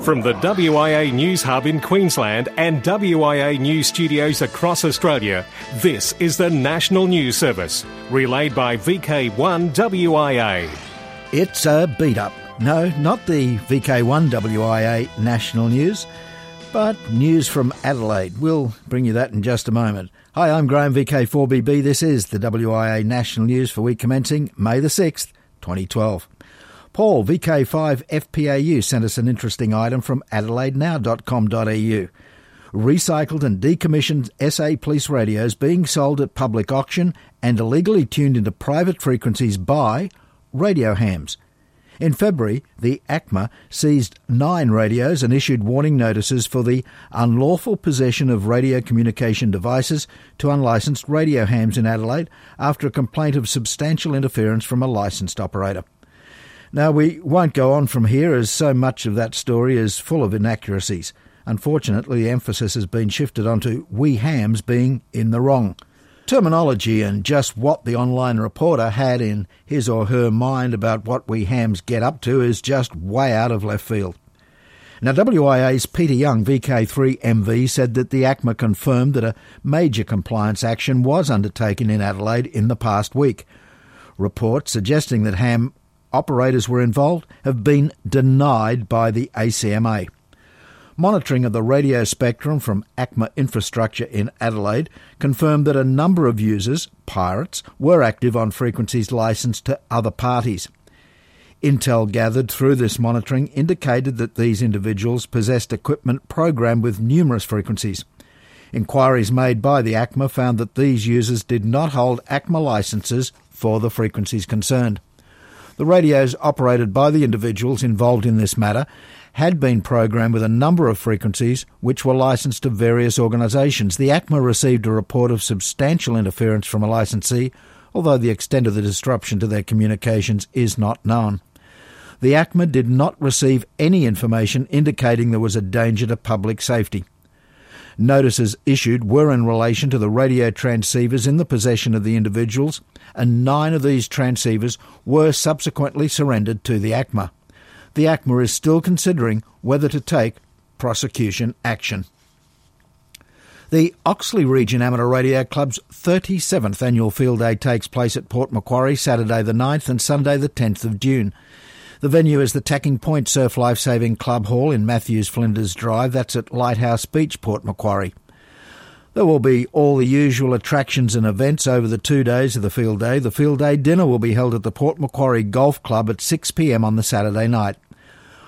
From the WIA News Hub in Queensland and WIA News Studios across Australia, this is the National News Service, relayed by VK1 WIA. It's a beat up. No, not the VK1 WIA National News, but news from Adelaide. We'll bring you that in just a moment. Hi, I'm Graham VK4BB. This is the WIA National News for week commencing May the 6th, 2012. Paul, VK5 FPAU, sent us an interesting item from adelaidenow.com.au. Recycled and decommissioned SA police radios being sold at public auction and illegally tuned into private frequencies by radio hams. In February, the ACMA seized nine radios and issued warning notices for the unlawful possession of radio communication devices to unlicensed radio hams in Adelaide after a complaint of substantial interference from a licensed operator. Now, we won't go on from here as so much of that story is full of inaccuracies. Unfortunately, emphasis has been shifted onto we hams being in the wrong. Terminology and just what the online reporter had in his or her mind about what we hams get up to is just way out of left field. Now, WIA's Peter Young, VK3MV, said that the ACMA confirmed that a major compliance action was undertaken in Adelaide in the past week. Reports suggesting that ham operators were involved have been denied by the ACMA. Monitoring of the radio spectrum from ACMA infrastructure in Adelaide confirmed that a number of users, pirates, were active on frequencies licensed to other parties. Intel gathered through this monitoring indicated that these individuals possessed equipment programmed with numerous frequencies. Inquiries made by the ACMA found that these users did not hold ACMA licenses for the frequencies concerned. The radios operated by the individuals involved in this matter had been programmed with a number of frequencies which were licensed to various organisations. The ACMA received a report of substantial interference from a licensee, although the extent of the disruption to their communications is not known. The ACMA did not receive any information indicating there was a danger to public safety. Notices issued were in relation to the radio transceivers in the possession of the individuals, and nine of these transceivers were subsequently surrendered to the ACMA. The ACMA is still considering whether to take prosecution action. The Oxley Region Amateur Radio Club's 37th annual field day takes place at Port Macquarie Saturday the 9th and Sunday the 10th of June. The venue is the Tacking Point Surf Lifesaving Club Hall in Matthews Flinders Drive. That's at Lighthouse Beach, Port Macquarie. There will be all the usual attractions and events over the two days of the field day. The field day dinner will be held at the Port Macquarie Golf Club at 6pm on the Saturday night.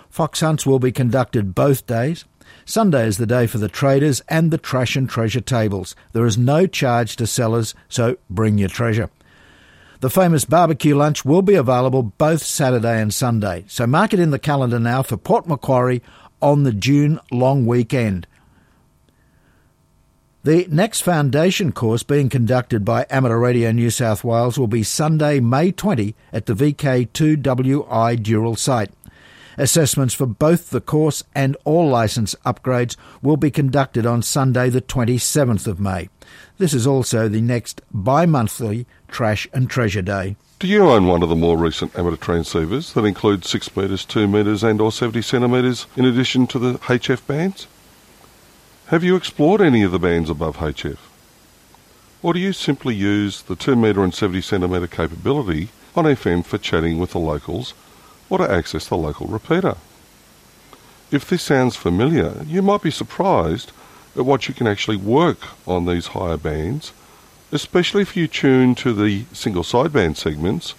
Fox hunts will be conducted both days. Sunday is the day for the traders and the trash and treasure tables. There is no charge to sellers, so bring your treasure. The famous barbecue lunch will be available both Saturday and Sunday, so mark it in the calendar now for Port Macquarie on the June long weekend. The next foundation course being conducted by Amateur Radio New South Wales will be Sunday, May 20 at the VK2WI Dural site. Assessments for both the course and all licence upgrades will be conducted on Sunday, the 27th of May. This is also the next bi monthly Trash and Treasure Day. Do you own one of the more recent amateur transceivers that include 6 metres, 2 metres, and or 70 centimetres in addition to the HF bands? Have you explored any of the bands above HF? Or do you simply use the 2 metre and 70 centimetre capability on FM for chatting with the locals or to access the local repeater? If this sounds familiar, you might be surprised at what you can actually work on these higher bands especially if you tune to the single sideband segments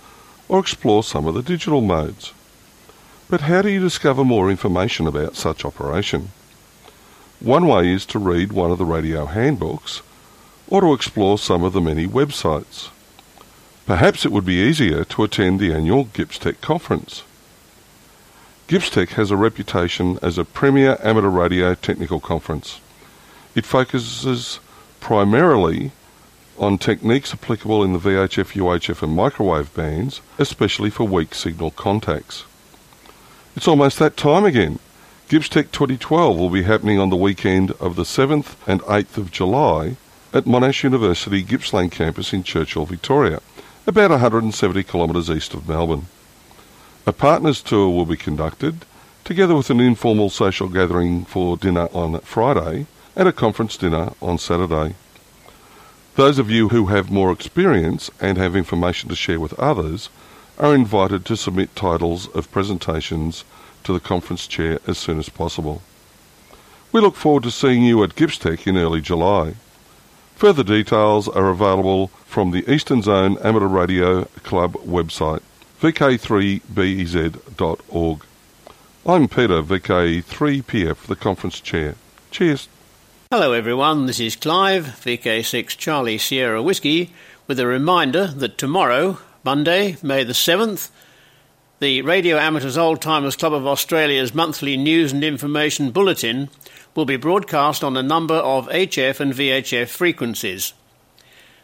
or explore some of the digital modes. But how do you discover more information about such operation? One way is to read one of the radio handbooks or to explore some of the many websites. Perhaps it would be easier to attend the annual GippsTech conference. GippsTech has a reputation as a premier amateur radio technical conference. It focuses primarily on techniques applicable in the VHF, UHF and microwave bands, especially for weak signal contacts. It's almost that time again. GippsTech 2012 will be happening on the weekend of the 7th and 8th of July at Monash University Gippsland campus in Churchill, Victoria, about 170 kilometres east of Melbourne. A partners tour will be conducted together with an informal social gathering for dinner on Friday and a conference dinner on Saturday. Those of you who have more experience and have information to share with others are invited to submit titles of presentations to the conference chair as soon as possible. We look forward to seeing you at Gippstech in early July. Further details are available from the Eastern Zone Amateur Radio Club website, vk3bez.org. I'm Peter, VK3PF, the conference chair. Cheers. Hello everyone, this is Clive, VK6 Charlie Sierra Whiskey, with a reminder that tomorrow, Monday, May the 7th, the Radio Amateurs Old Timers Club of Australia's monthly news and information bulletin will be broadcast on a number of HF and VHF frequencies.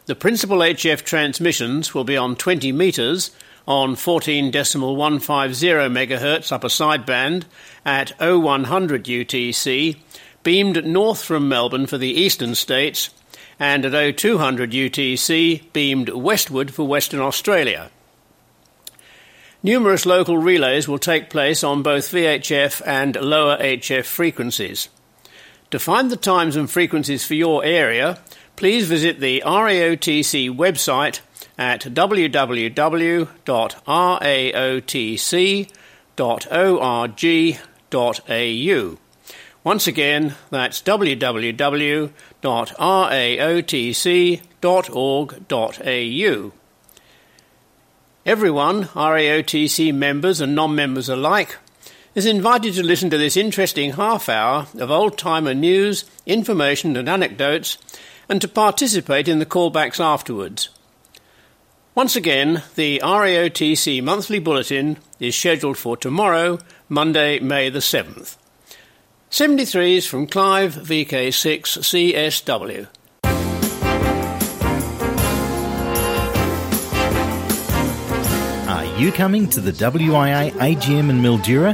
The principal HF transmissions will be on 20 metres on 14.150 MHz upper sideband at 0100 UTC, beamed north from Melbourne for the eastern states, and at 0200 UTC, beamed westward for Western Australia. Numerous local relays will take place on both VHF and lower HF frequencies. To find the times and frequencies for your area, please visit the RAOTC website at www.raotc.org.au. Once again, that's www.raotc.org.au. Everyone, RAOTC members and non members alike, is invited to listen to this interesting half hour of old timer news, information, and anecdotes, and to participate in the callbacks afterwards. Once again, the RAOTC monthly bulletin is scheduled for tomorrow, Monday, May the 7th. 73s from Clive VK6 CSW. Are you coming to the WIA AGM in Mildura?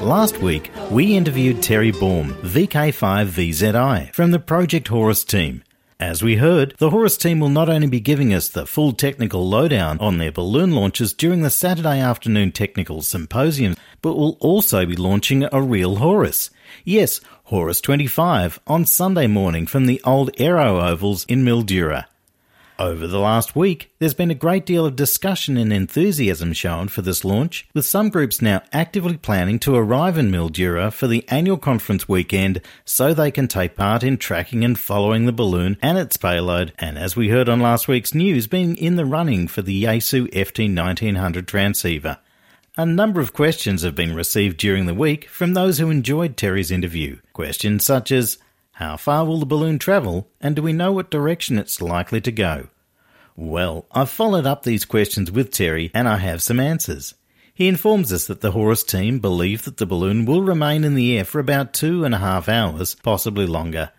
Last week, we interviewed Terry Baum, VK5VZI, from the Project Horus team. As we heard, the Horus team will not only be giving us the full technical lowdown on their balloon launches during the Saturday afternoon technical symposium, but will also be launching a real Horus. Yes, Horus 25 on Sunday morning from the old Aero Ovals in Mildura. Over the last week, there's been a great deal of discussion and enthusiasm shown for this launch, with some groups now actively planning to arrive in Mildura for the annual conference weekend so they can take part in tracking and following the balloon and its payload, and as we heard on last week's news, being in the running for the Yaesu FT 1900 transceiver. A number of questions have been received during the week from those who enjoyed Terry's interview. Questions such as how far will the balloon travel, and do we know what direction it's likely to go? Well, I've followed up these questions with Terry, and I have some answers. He informs us that the Horus team believe that the balloon will remain in the air for about two and a half hours, possibly longer.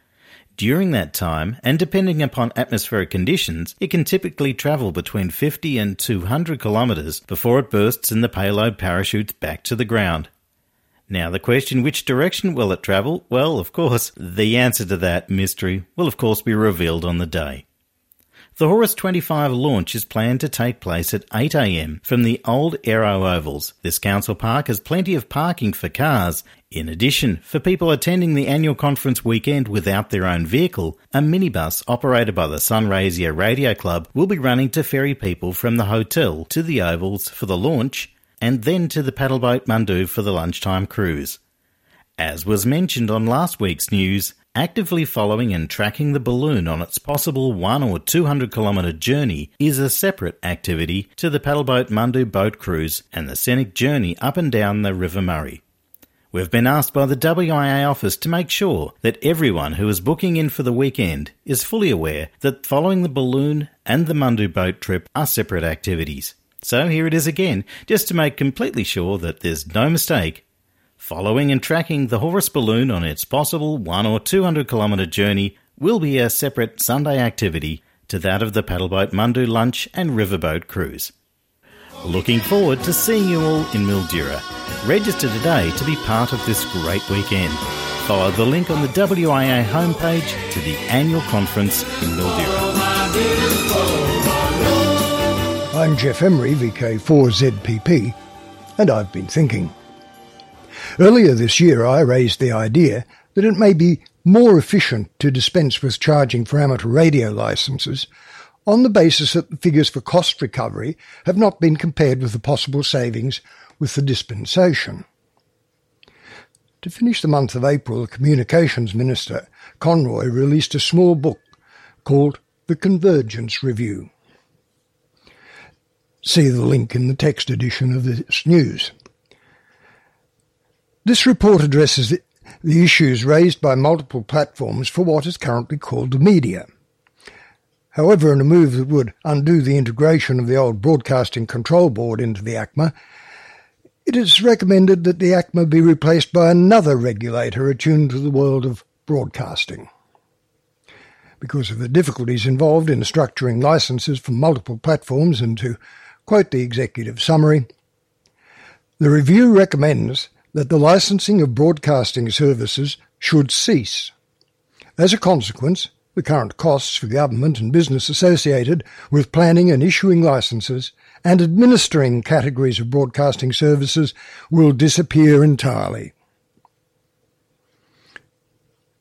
During that time, and depending upon atmospheric conditions, it can typically travel between 50 and 200 kilometres before it bursts and the payload parachutes back to the ground. Now, the question, which direction will it travel? Well, of course, the answer to that mystery will of course be revealed on the day. The Horus 25 launch is planned to take place at 8am from the old Aero Ovals. This council park has plenty of parking for cars. In addition, for people attending the annual conference weekend without their own vehicle, a minibus operated by the Sunraysia Radio Club will be running to ferry people from the hotel to the Ovals for the launch and then to the paddleboat Mundu for the lunchtime cruise. As was mentioned on last week's news, actively following and tracking the balloon on its possible 1 or 200 kilometre journey is a separate activity to the paddleboat Mundu boat cruise and the scenic journey up and down the River Murray. We've been asked by the WIA office to make sure that everyone who is booking in for the weekend is fully aware that following the balloon and the Mundu boat trip are separate activities. So here it is again, just to make completely sure that there's no mistake. Following and tracking the Horus balloon on its possible 1 or 200 kilometre journey will be a separate Sunday activity to that of the paddleboat Mundu lunch and riverboat cruise. Looking forward to seeing you all in Mildura. Register today to be part of this great weekend. Follow the link on the WIA homepage to the annual conference in Mildura. I'm Jeff Emery, VK4ZPP, and I've been thinking. Earlier this year, I raised the idea that it may be more efficient to dispense with charging for amateur radio licenses on the basis that the figures for cost recovery have not been compared with the possible savings with the dispensation. To finish the month of April, the Communications Minister, Conroy, released a small book called The Convergence Review. See the link in the text edition of this news. This report addresses the, issues raised by multiple platforms for what is currently called the media. However, in a move that would undo the integration of the old Broadcasting Control Board into the ACMA, it is recommended that the ACMA be replaced by another regulator attuned to the world of broadcasting. Because of the difficulties involved in structuring licenses for multiple platforms, and to quote the executive summary, the review recommends that the licensing of broadcasting services should cease. As a consequence, the current costs for government and business associated with planning and issuing licenses and administering categories of broadcasting services will disappear entirely.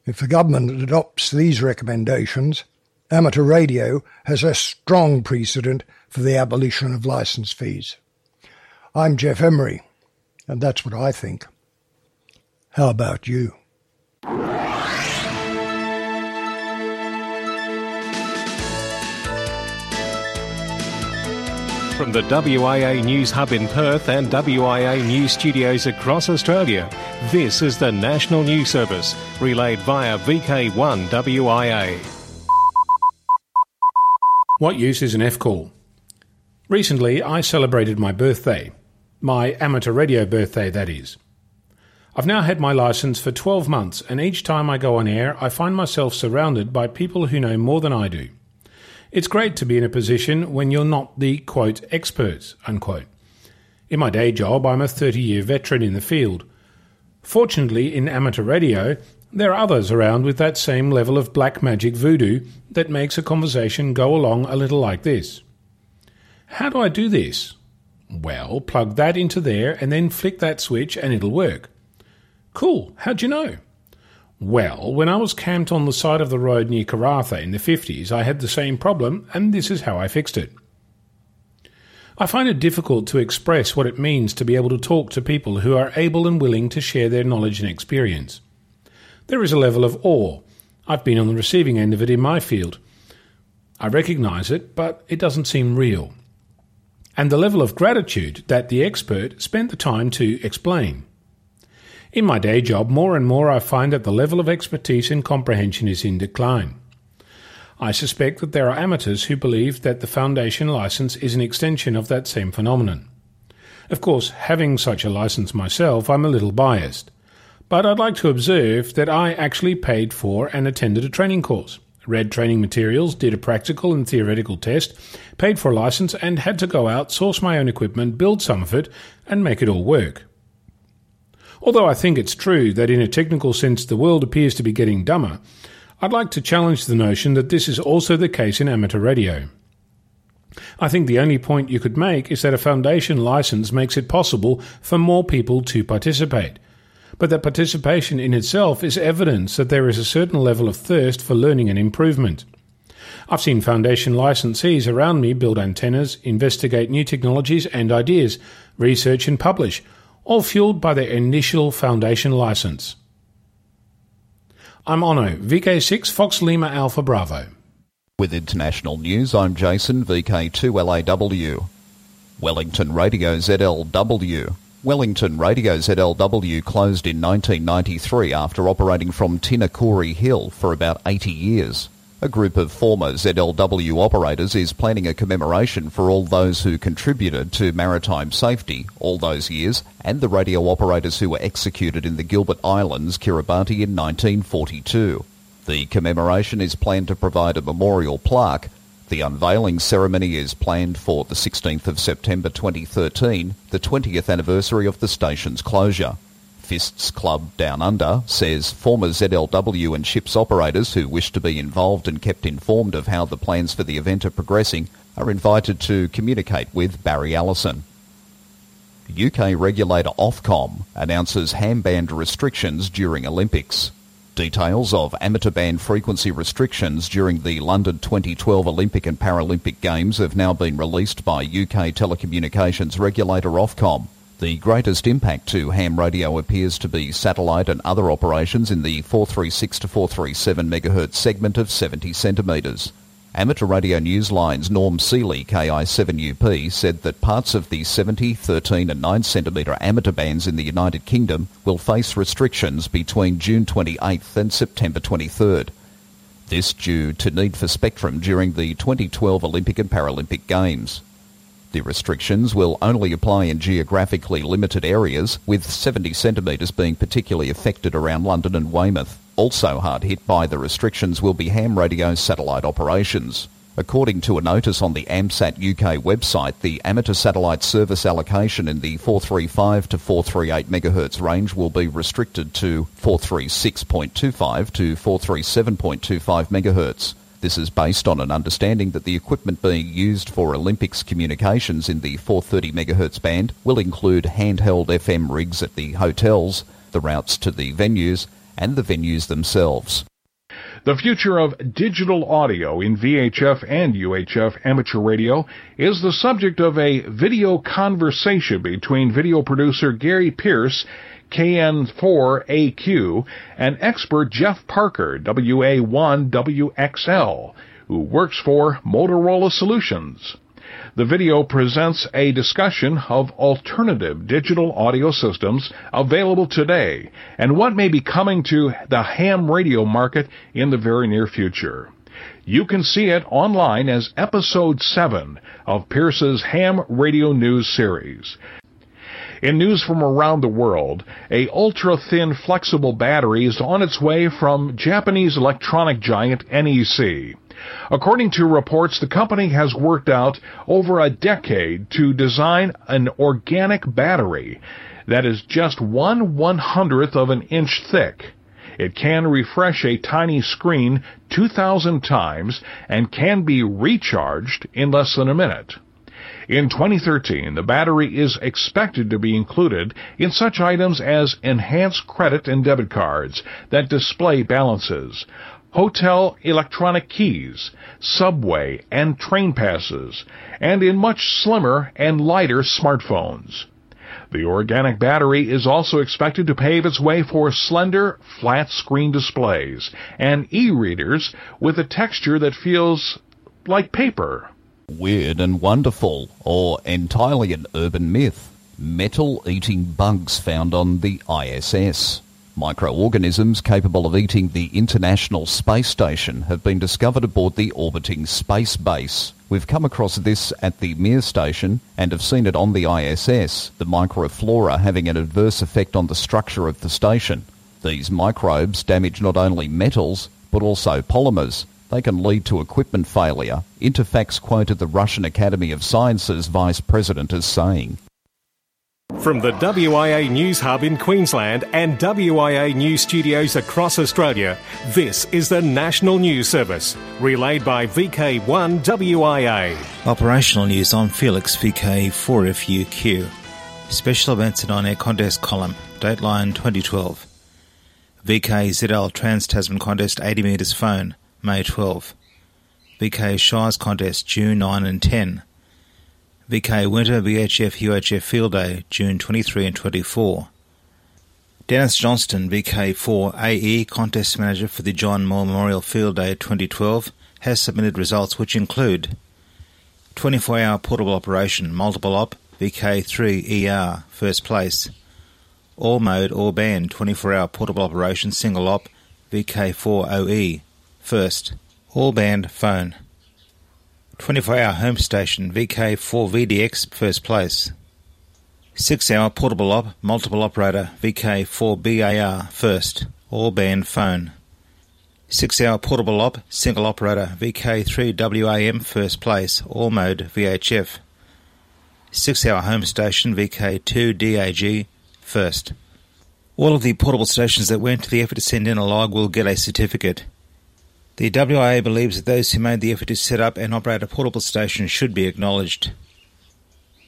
If the government adopts these recommendations, amateur radio has a strong precedent for the abolition of licence fees. I'm Jeff Emery, and that's what I think. How about you? From the WIA News Hub in Perth and WIA News Studios across Australia, this is the National News Service, relayed via VK1 WIA. What use is an F call? Recently, I celebrated my birthday. My amateur radio birthday, that is. I've now had my license for 12 months, and each time I go on air, I find myself surrounded by people who know more than I do. It's great to be in a position when you're not the quote experts, unquote. In my day job, I'm a 30 year veteran in the field. Fortunately, in amateur radio, there are others around with that same level of black magic voodoo that makes a conversation go along a little like this. How do I do this? Well, plug that into there and then flick that switch and it'll work. Cool, how'd you know? Well, when I was camped on the side of the road near Karratha in the 50s, I had the same problem, and this is how I fixed it. I find it difficult to express what it means to be able to talk to people who are able and willing to share their knowledge and experience. There is a level of awe. I've been on the receiving end of it in my field. I recognize it, but it doesn't seem real. And the level of gratitude that the expert spent the time to explain. In my day job, more and more I find that the level of expertise and comprehension is in decline. I suspect that there are amateurs who believe that the foundation license is an extension of that same phenomenon. Of course, having such a license myself, I'm a little biased. But I'd like to observe that I actually paid for and attended a training course, read training materials, did a practical and theoretical test, paid for a license, and had to go out, source my own equipment, build some of it, and make it all work. Although I think it's true that in a technical sense the world appears to be getting dumber, I'd like to challenge the notion that this is also the case in amateur radio. I think the only point you could make is that a foundation license makes it possible for more people to participate. But that participation in itself is evidence that there is a certain level of thirst for learning and improvement. I've seen foundation licensees around me build antennas, investigate new technologies and ideas, research and publish, all fueled by their initial Foundation license. I'm Onno, VK6 Fox Lima Alpha Bravo. With international news, I'm Jason, VK2LAW. Wellington Radio ZLW. Wellington Radio ZLW closed in 1993 after operating from Tinakori Hill for about 80 years. A group of former ZLW operators is planning a commemoration for all those who contributed to maritime safety all those years and the radio operators who were executed in the Gilbert Islands, Kiribati in 1942. The commemoration is planned to provide a memorial plaque. The unveiling ceremony is planned for the 16th of September 2013, the 20th anniversary of the station's closure. Fists Club Down Under says former ZLW and ships operators who wish to be involved and kept informed of how the plans for the event are progressing are invited to communicate with Barry Allison. UK regulator Ofcom announces ham band restrictions during Olympics. Details of amateur band frequency restrictions during the London 2012 Olympic and Paralympic Games have now been released by UK telecommunications regulator Ofcom. The greatest impact to ham radio appears to be satellite and other operations in the 436 to 437 MHz segment of 70 centimetres. Amateur Radio Newsline's Norm Seeley, KI7UP, said that parts of the 70, 13 and 9 centimetre amateur bands in the United Kingdom will face restrictions between June 28th and September 23rd. This due to need for spectrum during the 2012 Olympic and Paralympic Games. The restrictions will only apply in geographically limited areas, with 70 centimetres being particularly affected around London and Weymouth. Also hard hit by the restrictions will be ham radio satellite operations. According to a notice on the AMSAT UK website, the amateur satellite service allocation in the 435 to 438 MHz range will be restricted to 436.25 to 437.25 MHz. This is based on an understanding that the equipment being used for Olympics communications in the 430 MHz band will include handheld FM rigs at the hotels, the routes to the venues, and the venues themselves. The future of digital audio in VHF and UHF amateur radio is the subject of a video conversation between video producer Gary Pearce KN4AQ, and expert Jeff Parker, WA1WXL, who works for Motorola Solutions. The video presents a discussion of alternative digital audio systems available today and what may be coming to the ham radio market in the very near future. You can see it online as episode 7 of Pearce's Ham Radio News series. In news from around the world, a ultra-thin flexible battery is on its way from Japanese electronic giant NEC. According to reports, the company has worked out over a decade to design an organic battery that is just one one hundredth of an inch thick. It can refresh a tiny screen 2,000 times and can be recharged in less than a minute. In 2013, the battery is expected to be included in such items as enhanced credit and debit cards that display balances, hotel electronic keys, subway and train passes, and in much slimmer and lighter smartphones. The organic battery is also expected to pave its way for slender, flat screen displays and e-readers with a texture that feels like paper. Weird and wonderful, or entirely an urban myth. Metal eating bugs found on the ISS. Microorganisms capable of eating the International Space Station have been discovered aboard the orbiting space base. We've come across this at the Mir station and have seen it on the ISS, the microflora having an adverse effect on the structure of the station. These microbes damage not only metals, but also polymers, they can lead to equipment failure, Interfax quoted the Russian Academy of Sciences vice president as saying. From the WIA News Hub in Queensland and WIA News Studios across Australia, this is the National News Service, relayed by VK1 WIA. Operational news on Felix VK4FUQ. Special events and on air contest column, Dateline 2012. VK VKZL Trans Tasman Contest 80 metres phone. May 12. VK Shires Contest, June 9 and 10. VK Winter VHF UHF Field Day, June 23 and 24. Dennis Johnston, VK4 AE Contest Manager for the John Moyle Memorial Field Day 2012, has submitted results which include 24 hour portable operation, multiple op, VK3ER, first place. All mode, all band, 24 hour portable operation, single op, VK4OE, First, all band phone. 24 hour home station VK4VDX first place. 6 hour portable op multiple operator VK4BAR first, all band phone. 6 hour portable op single operator VK3WAM first place, all mode VHF. 6 hour home station VK2DAG first. All of the portable stations that went to the effort to send in a log will get a certificate. The WIA believes that those who made the effort to set up and operate a portable station should be acknowledged.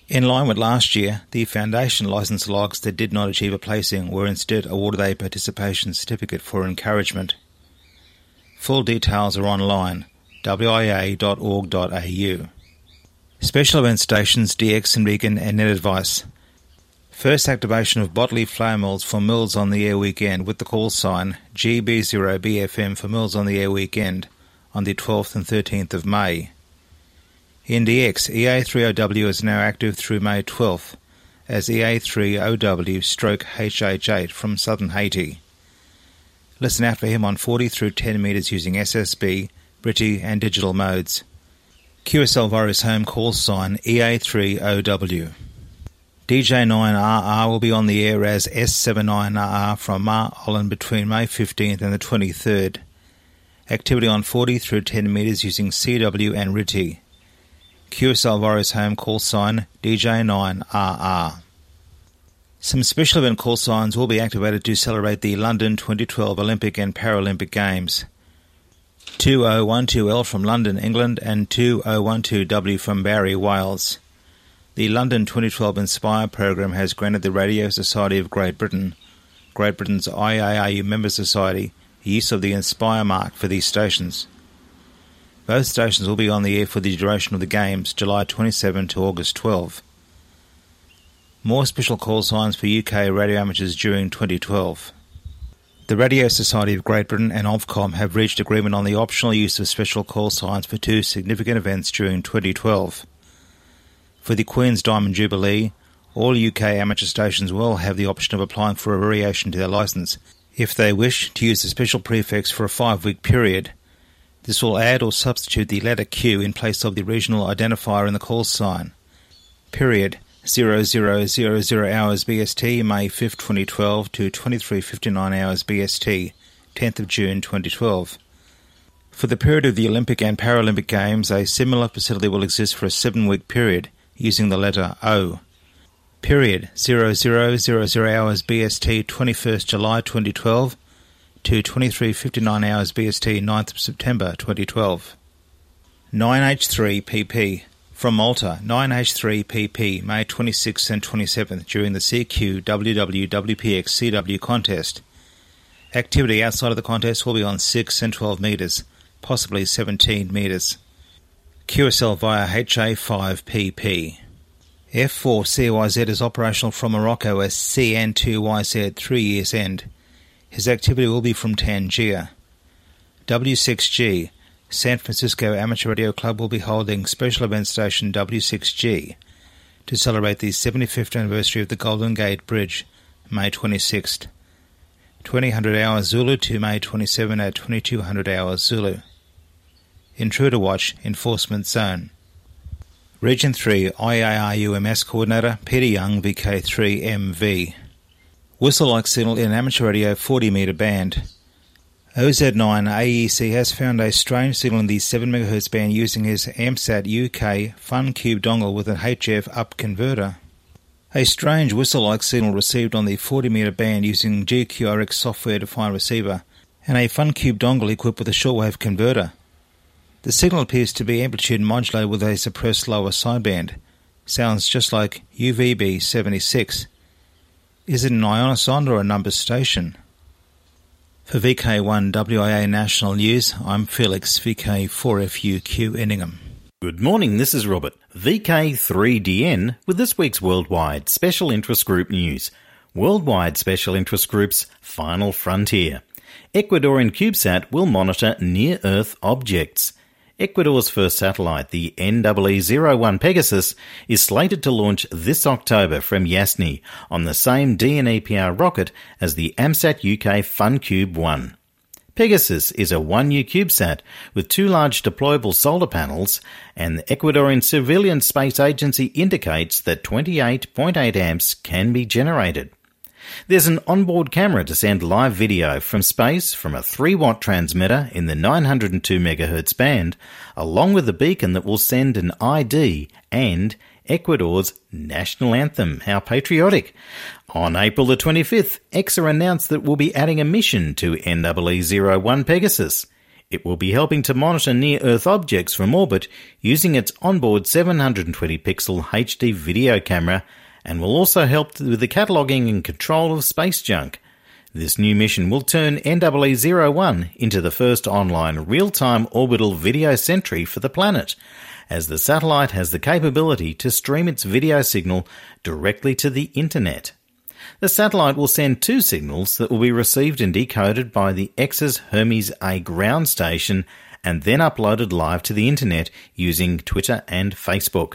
In line with last year, the foundation licence logs that did not achieve a placing were instead awarded a participation certificate for encouragement. Full details are online wia.org.au. Special event stations DX and Regan and Net Advice. First activation of bodily flow mills for mills on the air weekend with the call sign GB0BFM for mills on the air weekend on the 12th and 13th of May. NDX EA3OW is now active through May 12th as EA3OW stroke HH8 from southern Haiti. Listen out for him on 40 through 10 metres using SSB, RTTY and digital modes. QSL Virus home call sign EA3OW. DJ9RR will be on the air as S79RR from Mahé Island between May 15th and the 23rd. Activity on 40 through 10 metres using CW and RTTY. QSL Virus home call sign DJ9RR. Some special event call signs will be activated to celebrate the London 2012 Olympic and Paralympic Games. 2012L from London, England, and 2012W from Barry, Wales. The London 2012 Inspire program has granted the Radio Society of Great Britain, Great Britain's IARU member society, use of the Inspire mark for these stations. Both stations will be on the air for the duration of the Games, July 27 to August 12. More special call signs for UK radio amateurs during 2012. The Radio Society of Great Britain and Ofcom have reached agreement on the optional use of special call signs for two significant events during 2012. For the Queen's Diamond Jubilee, all UK amateur stations will have the option of applying for a variation to their licence if they wish to use the special prefix for a five week period this will add or substitute the letter Q in place of the regional identifier in the call sign. Period 0000 hours BST, May 5, 2012 to 2359 hours BST, 10th of June 2012. For the period of the Olympic and Paralympic Games, a similar facility will exist for a seven week period using the letter O. Period 0000 hours BST, 21st July 2012 to 23.59 hours BST 9th of September 2012. 9H3PP from Malta, 9H3PP, May 26th and 27th during the CQ WWWPX CW contest. Activity outside of the contest will be on 6 and 12 metres, possibly 17 metres. QSL via HA5PP. F4CYZ is operational from Morocco as CN2YZ 3 years end. His activity will be from Tangier. W6G, San Francisco Amateur Radio Club will be holding special event station W6G to celebrate the 75th anniversary of the Golden Gate Bridge, May 26th. 2000 hours Zulu to May 27 at 2200 hours Zulu. Intruder Watch Enforcement Zone. Region 3 IARUMS Coordinator Peter Young VK3MV. Whistle-like signal in amateur radio 40 metre band. OZ9 AEC has found a strange signal in the 7 MHz band using his AMSAT UK FunCube dongle with an HF up converter. A strange whistle-like signal received on the 40 metre band using GQRX software-defined receiver and a FunCube dongle equipped with a shortwave converter. The signal appears to be amplitude modulated with a suppressed lower sideband. Sounds just like UVB 76. Is it an ionosonde or a number station? For VK1 WIA National News, I'm Felix VK4FUQ Inningham. Good morning, this is Robert, VK3DN, with this week's Worldwide Special Interest Group news. Worldwide Special Interest Group's Final Frontier. Ecuadorian CubeSat will monitor near Earth objects. Ecuador's first satellite, the NEE-01 Pegasus, is slated to launch this October from Yasny on the same DNEPR rocket as the AMSAT UK FunCube 1. Pegasus is a 1U CubeSat with two large deployable solar panels, and the Ecuadorian Civilian Space Agency indicates that 28.8 amps can be generated. There's an onboard camera to send live video from space from a 3 watt transmitter in the 902 MHz band, along with a beacon that will send an ID and Ecuador's national anthem. How patriotic! On April the 25th, EXA announced that we'll be adding a mission to NEE-01 Pegasus. It will be helping to monitor near Earth objects from orbit using its onboard 720 pixel HD video camera and will also help with the cataloguing and control of space junk. This new mission will turn NEE 01 into the first online real time orbital video sentry for the planet, as the satellite has the capability to stream its video signal directly to the internet. The satellite will send two signals that will be received and decoded by the EXA's Hermes A ground station and then uploaded live to the internet using Twitter and Facebook.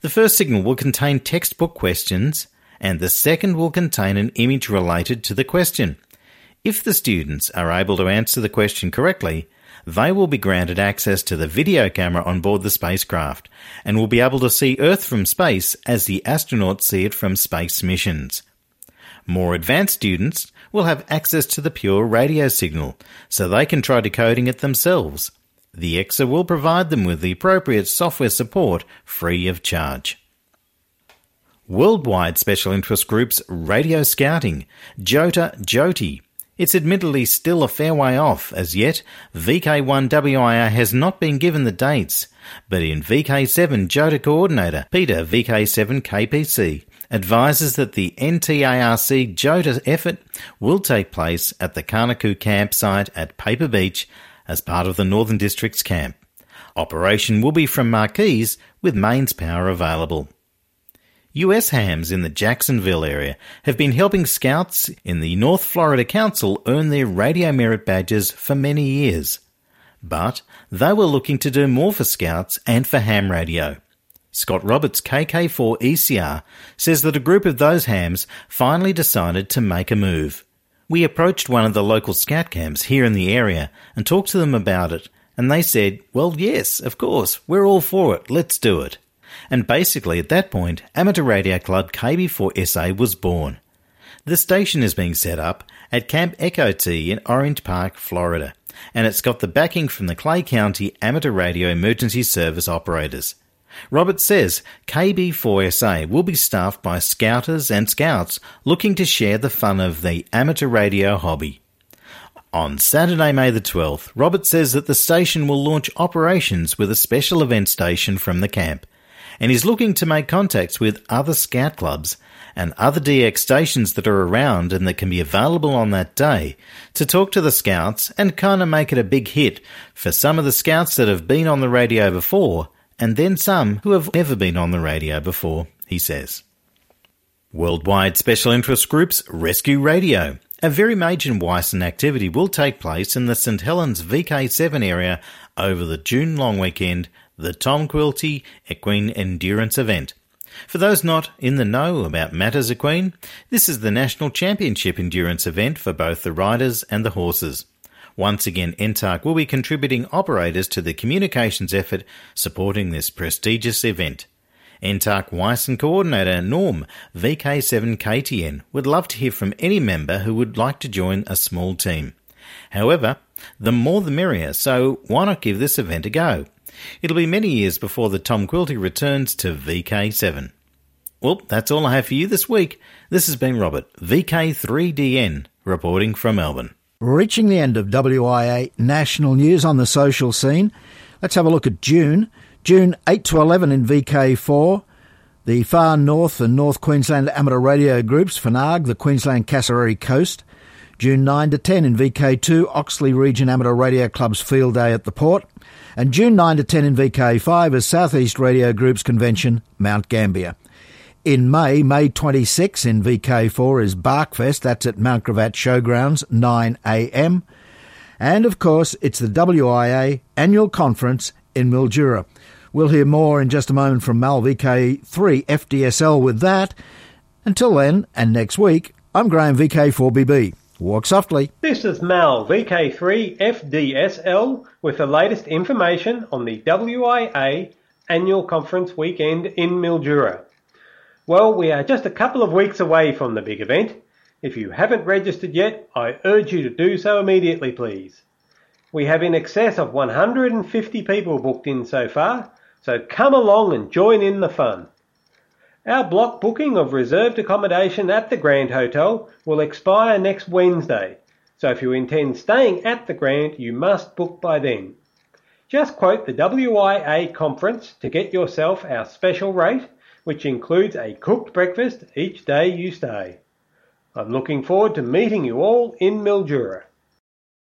The first signal will contain textbook questions and the second will contain an image related to the question. If the students are able to answer the question correctly, they will be granted access to the video camera on board the spacecraft and will be able to see Earth from space as the astronauts see it from space missions. More advanced students will have access to the pure radio signal, so they can try decoding it themselves. The EXA will provide them with the appropriate software support free of charge. Worldwide Special Interest Groups Radio Scouting, JOTA JOTI. It's admittedly still a fair way off as yet. VK1WIA has not been given the dates, but in VK7 JOTA coordinator Peter VK7KPC advises that the NTARC JOTA effort will take place at the Karnaku campsite at Paper Beach as part of the Northern District's camp. Operation will be from Marquise with mains power available. US hams in the Jacksonville area have been helping scouts in the North Florida Council earn their radio merit badges for many years. But they were looking to do more for scouts and for ham radio. Scott Roberts, KK4 ECR, says that a group of those hams finally decided to make a move. We approached one of the local scout camps here in the area and talked to them about it, and they said, Well, yes, of course, we're all for it, let's do it. And basically, at that point, Amateur Radio Club KB4SA was born. The station is being set up at Camp Echockotee in Orange Park, Florida, and it's got the backing from the Clay County Amateur Radio Emergency Service operators. Robert says KB4SA will be staffed by scouters and scouts looking to share the fun of the amateur radio hobby. On Saturday, May the 12th, Robert says that the station will launch operations with a special event station from the camp, and is looking to make contacts with other scout clubs and other DX stations that are around and that can be available on that day to talk to the scouts and kind of make it a big hit for some of the scouts that have been on the radio before and then some who have never been on the radio before, he says. Worldwide Special Interest Groups Rescue Radio. A very major WICEN activity will take place in the St Helens VK7 area over the June long weekend, the Tom Quilty Equine Endurance event. For those not in the know about matters equine, this is the national championship endurance event for both the riders and the horses. Once again, NTARC will be contributing operators to the communications effort supporting this prestigious event. NTARC WICEN Coordinator Norm VK7KTN would love to hear from any member who would like to join a small team. However, the more the merrier, so why not give this event a go? It'll be many years before the Tom Quilty returns to VK7. Well, that's all I have for you this week. This has been Robert, VK3DN, reporting from Melbourne. Reaching the end of WIA national news on the social scene, let's have a look at June. June 8 to 11 in VK4, the Far North and North Queensland Amateur Radio Groups, FNAG, the Queensland Cassowary Coast. June 9 to 10 in VK2, Oxley Region Amateur Radio Club's Field Day at the Port. And June 9 to 10 in VK5 is Southeast Radio Group's Convention, Mount Gambier. In May, May 26 in VK4 is Barkfest. That's at Mount Gravatt Showgrounds, 9am. And of course, it's the WIA annual conference in Mildura. We'll hear more in just a moment from Mal VK3 FDSL with that. Until then, and next week, I'm Graham VK4BB. Walk softly. This is Mal VK3 FDSL with the latest information on the WIA annual conference weekend in Mildura. Well, we are just a couple of weeks away from the big event. If you haven't registered yet, I urge you to do so immediately, please. We have in excess of 150 people booked in so far, so come along and join in the fun. Our block booking of reserved accommodation at the Grand Hotel will expire next Wednesday, so if you intend staying at the Grand, you must book by then. Just quote the WIA conference to get yourself our special rate, which includes a cooked breakfast each day you stay. I'm looking forward to meeting you all in Mildura.